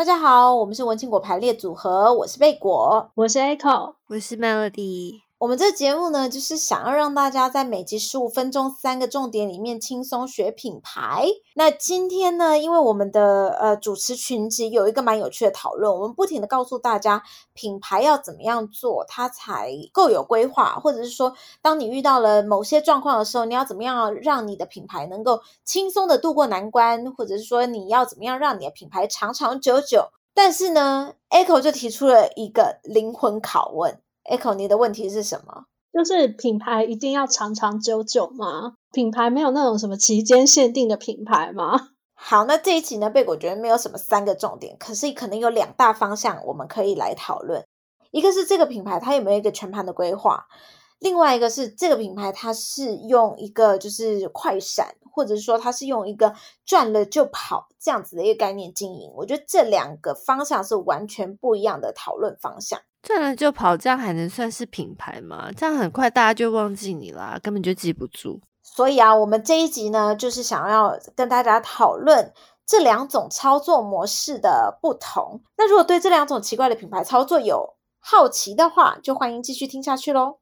大家好，我们是文青果排列组合，我是贝果，我是 Echo，我是 Melody。我们这个节目呢，就是想要让大家在每集十五分钟三个重点里面轻松学品牌。那今天呢，因为我们的呃主持群集有一个蛮有趣的讨论，我们不停的告诉大家品牌要怎么样做，它才够有规划，或者是说，当你遇到了某些状况的时候，你要怎么样让你的品牌能够轻松的度过难关，或者是说你要怎么样让你的品牌长长久久。但是呢，Echo 就提出了一个灵魂拷问。Echo，你的问题是什么？就是品牌一定要长长久久吗？品牌没有那种什么期间限定的品牌吗？好，那这一集呢，贝果觉得没有什么三个重点，可是可能有两大方向我们可以来讨论。一个是这个品牌它有没有一个全盘的规划，另外一个是这个品牌它是用一个就是快闪，或者是说它是用一个赚了就跑这样子的一个概念经营。我觉得这两个方向是完全不一样的讨论方向。赚了就跑，这样还能算是品牌吗？这样很快大家就忘记你啦，根本就记不住。所以啊，我们这一集呢，就是想要跟大家讨论这两种操作模式的不同。那如果对这两种奇怪的品牌操作有好奇的话，就欢迎继续听下去喽。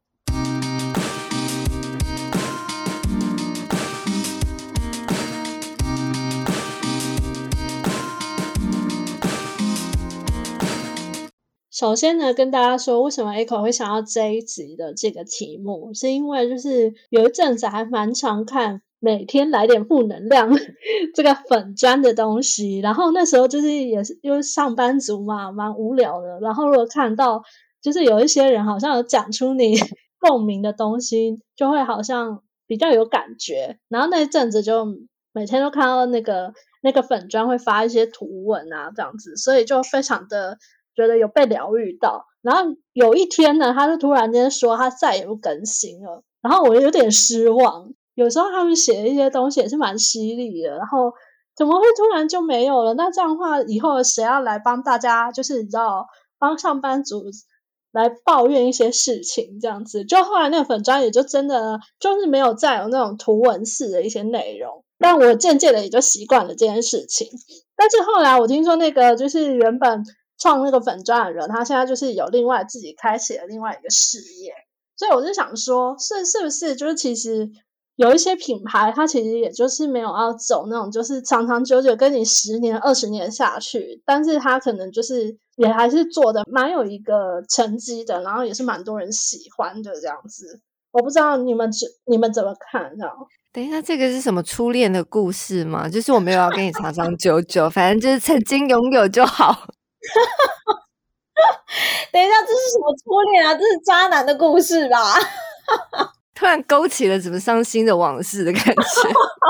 首先呢，跟大家说，为什么 Echo 会想要这一集的这个题目，是因为就是有一阵子还蛮常看每天来点负能量 这个粉专的东西，然后那时候就是也是因为上班族嘛，蛮无聊的，然后如果看到就是有一些人好像有讲出你 共鸣的东西，就会好像比较有感觉，然后那一阵子就每天都看到那个那个粉专会发一些图文啊这样子，所以就非常的。觉得有被疗愈到，然后有一天呢，他就突然间说他再也不更新了，然后我有点失望。有时候他们写的一些东西也是蛮犀利的，然后怎么会突然就没有了？那这样的话，以后谁要来帮大家，就是你知道，帮上班族来抱怨一些事情，这样子，就后来那个粉专也就真的就是没有再有那种图文式的一些内容，但我渐渐的也就习惯了这件事情。但是后来我听说那个就是原本。创那个粉专的人，他现在就是有另外自己开启了另外一个事业，所以我就想说，是是不是就是其实有一些品牌，它其实也就是没有要走那种就是长长久久跟你十年二十年下去，但是他可能就是也还是做的蛮有一个成绩的，然后也是蛮多人喜欢的这样子。我不知道你们你们怎么看呢？等一下，这个是什么初恋的故事吗？就是我没有要跟你长长久久，反正就是曾经拥有就好。等一下，这是什么初恋啊？这是渣男的故事吧？突然勾起了怎么伤心的往事的感觉。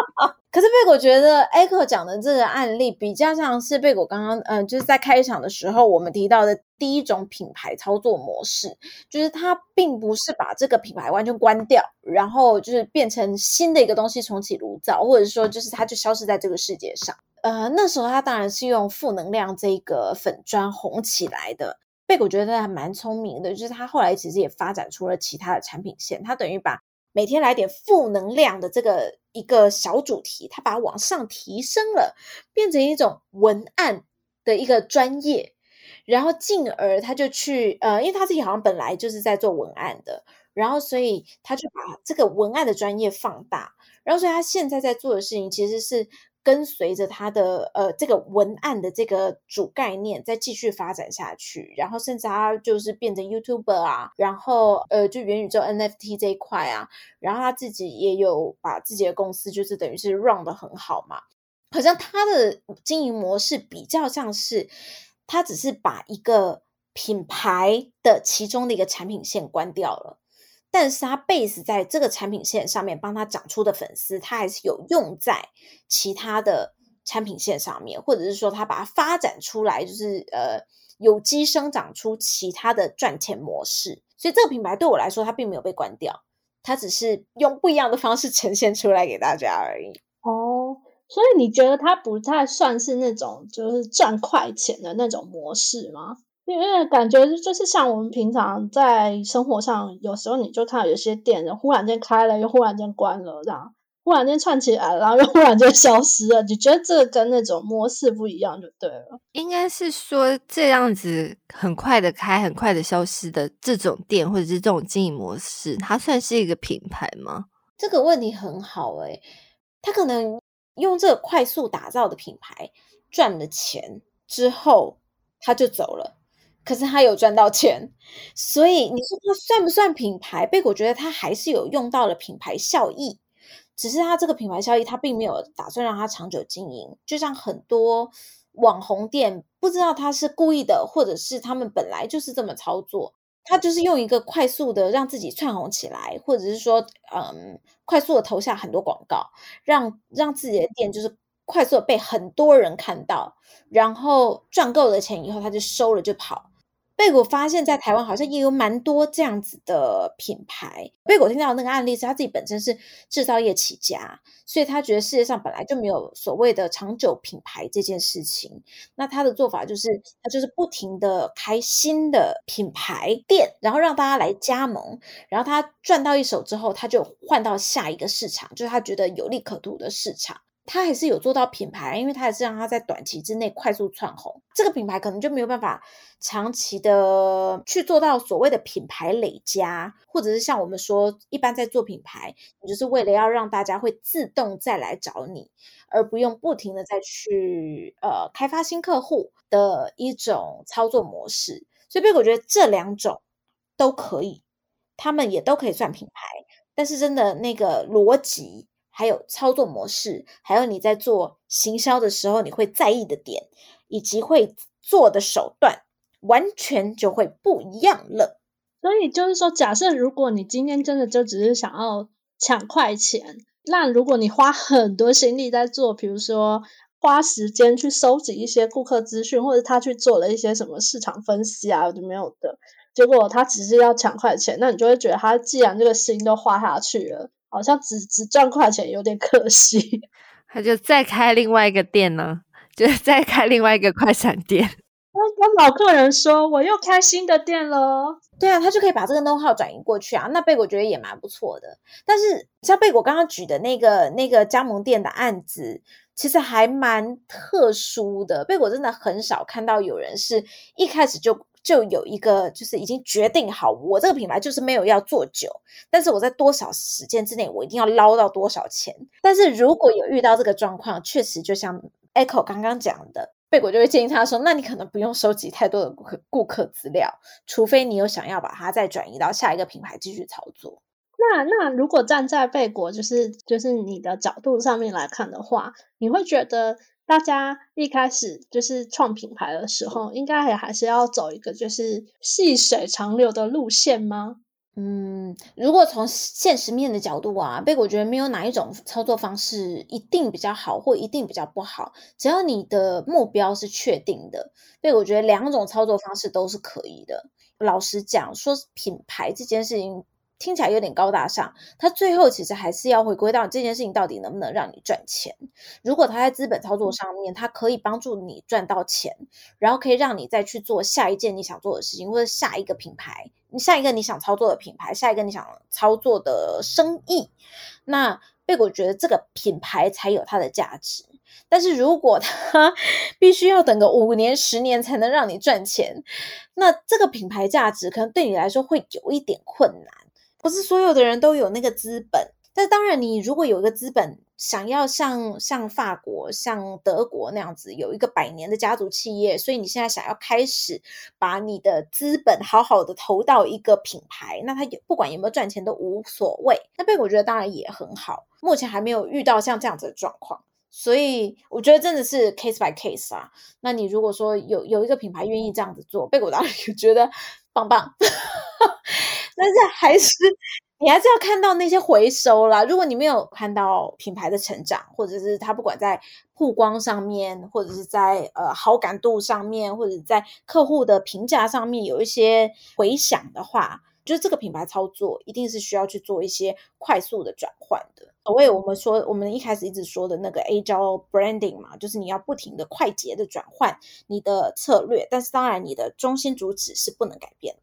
可是贝果觉得 Echo 讲的这个案例比较像是贝果刚刚嗯，就是在开场的时候我们提到的第一种品牌操作模式，就是它并不是把这个品牌完全关掉，然后就是变成新的一个东西重启炉灶，或者说就是它就消失在这个世界上。呃，那时候他当然是用负能量这个粉砖红起来的。贝果觉得还蛮聪明的，就是他后来其实也发展出了其他的产品线。他等于把每天来点负能量的这个一个小主题，他把它往上提升了，变成一种文案的一个专业。然后进而他就去呃，因为他自己好像本来就是在做文案的，然后所以他就把这个文案的专业放大。然后所以他现在在做的事情其实是。跟随着他的呃这个文案的这个主概念再继续发展下去，然后甚至他就是变成 YouTuber 啊，然后呃就元宇宙 NFT 这一块啊，然后他自己也有把自己的公司就是等于是 run 得很好嘛，好像他的经营模式比较像是他只是把一个品牌的其中的一个产品线关掉了。但是他 base 在这个产品线上面帮他长出的粉丝，他还是有用在其他的产品线上面，或者是说他把它发展出来，就是呃有机生长出其他的赚钱模式。所以这个品牌对我来说，它并没有被关掉，它只是用不一样的方式呈现出来给大家而已。哦，所以你觉得它不太算是那种就是赚快钱的那种模式吗？因为感觉就是像我们平常在生活上，有时候你就看到有些店，忽然间开了，又忽然间关了，这样，忽然间串起来，然后又忽然间消失了。你觉得这个跟那种模式不一样就对了。应该是说这样子很快的开，很快的消失的这种店，或者是这种经营模式，它算是一个品牌吗？这个问题很好诶、欸，他可能用这个快速打造的品牌赚了钱之后，他就走了。可是他有赚到钱，所以你说他算不算品牌？贝果觉得他还是有用到了品牌效益，只是他这个品牌效益他并没有打算让他长久经营。就像很多网红店，不知道他是故意的，或者是他们本来就是这么操作，他就是用一个快速的让自己窜红起来，或者是说，嗯，快速的投下很多广告，让让自己的店就是快速被很多人看到，然后赚够了钱以后，他就收了就跑。贝果发现，在台湾好像也有蛮多这样子的品牌。贝果听到那个案例是他自己本身是制造业起家，所以他觉得世界上本来就没有所谓的长久品牌这件事情。那他的做法就是，他就是不停的开新的品牌店，然后让大家来加盟，然后他赚到一手之后，他就换到下一个市场，就是他觉得有利可图的市场。他还是有做到品牌，因为他还是让他在短期之内快速窜红。这个品牌可能就没有办法长期的去做到所谓的品牌累加，或者是像我们说，一般在做品牌，你就是为了要让大家会自动再来找你，而不用不停的再去呃开发新客户的一种操作模式。所以，贝果觉得这两种都可以，他们也都可以算品牌，但是真的那个逻辑。还有操作模式，还有你在做行销的时候，你会在意的点，以及会做的手段，完全就会不一样了。所以就是说，假设如果你今天真的就只是想要抢快钱，那如果你花很多心力在做，比如说花时间去收集一些顾客资讯，或者他去做了一些什么市场分析啊，就没有的，结果他只是要抢快钱，那你就会觉得他既然这个心都花下去了。好像只只赚快钱有点可惜，他就再开另外一个店呢，就再开另外一个快闪店。跟老客人说，我又开新的店了。对啊，他就可以把这个 know-how 转移过去啊。那贝果觉得也蛮不错的。但是像贝果刚刚举的那个那个加盟店的案子，其实还蛮特殊的。贝果真的很少看到有人是一开始就。就有一个，就是已经决定好，我这个品牌就是没有要做久，但是我在多少时间之内，我一定要捞到多少钱。但是如果有遇到这个状况，确实就像 Echo 刚刚讲的，贝果就会建议他说，那你可能不用收集太多的顾客顾客资料，除非你有想要把它再转移到下一个品牌继续操作。那那如果站在贝果就是就是你的角度上面来看的话，你会觉得？大家一开始就是创品牌的时候，应该也还是要走一个就是细水长流的路线吗？嗯，如果从现实面的角度啊，贝果我觉得没有哪一种操作方式一定比较好，或一定比较不好。只要你的目标是确定的，贝果我觉得两种操作方式都是可以的。老实讲，说品牌这件事情。听起来有点高大上，它最后其实还是要回归到这件事情到底能不能让你赚钱。如果它在资本操作上面，它可以帮助你赚到钱，然后可以让你再去做下一件你想做的事情，或者下一个品牌，你下一个你想操作的品牌，下一个你想操作的生意，那贝果觉得这个品牌才有它的价值。但是如果它 必须要等个五年、十年才能让你赚钱，那这个品牌价值可能对你来说会有一点困难。不是所有的人都有那个资本，但当然，你如果有一个资本，想要像像法国、像德国那样子有一个百年的家族企业，所以你现在想要开始把你的资本好好的投到一个品牌，那它有不管有没有赚钱都无所谓。那贝果我觉得当然也很好，目前还没有遇到像这样子的状况，所以我觉得真的是 case by case 啊。那你如果说有有一个品牌愿意这样子做，贝果当然也觉得 棒棒。但是还是你还是要看到那些回收啦。如果你没有看到品牌的成长，或者是它不管在曝光上面，或者是在呃好感度上面，或者在客户的评价上面有一些回响的话，就是这个品牌操作一定是需要去做一些快速的转换的。所谓我们说我们一开始一直说的那个 Agile Branding 嘛，就是你要不停的快捷的转换你的策略，但是当然你的中心主旨是不能改变。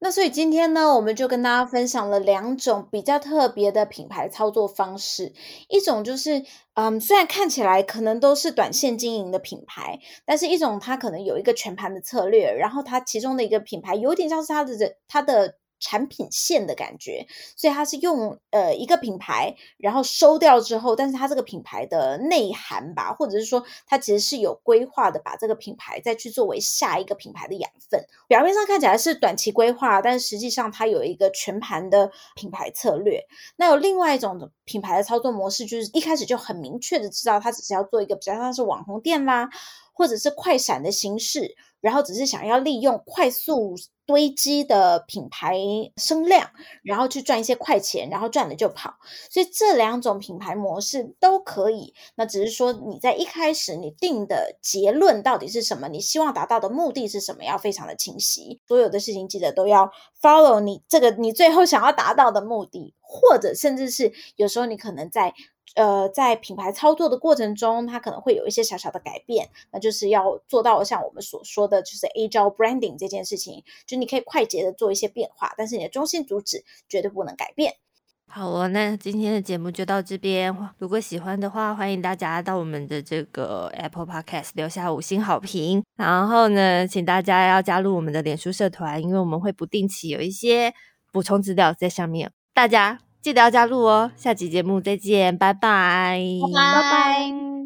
那所以今天呢，我们就跟大家分享了两种比较特别的品牌操作方式。一种就是，嗯，虽然看起来可能都是短线经营的品牌，但是一种它可能有一个全盘的策略，然后它其中的一个品牌有点像是它的它的。产品线的感觉，所以它是用呃一个品牌，然后收掉之后，但是它这个品牌的内涵吧，或者是说它其实是有规划的，把这个品牌再去作为下一个品牌的养分。表面上看起来是短期规划，但实际上它有一个全盘的品牌策略。那有另外一种品牌的操作模式，就是一开始就很明确的知道，它只是要做一个比较像是网红店啦，或者是快闪的形式，然后只是想要利用快速。堆积的品牌声量，然后去赚一些快钱，然后赚了就跑。所以这两种品牌模式都可以。那只是说你在一开始你定的结论到底是什么？你希望达到的目的是什么？要非常的清晰。所有的事情记得都要 follow 你这个你最后想要达到的目的，或者甚至是有时候你可能在。呃，在品牌操作的过程中，它可能会有一些小小的改变，那就是要做到像我们所说的，就是 agile branding 这件事情，就你可以快捷的做一些变化，但是你的中心主旨绝对不能改变。好哦，那今天的节目就到这边。如果喜欢的话，欢迎大家到我们的这个 Apple Podcast 留下五星好评。然后呢，请大家要加入我们的脸书社团，因为我们会不定期有一些补充资料在上面，大家。记得要加入哦！下期节目再见，拜拜，拜拜。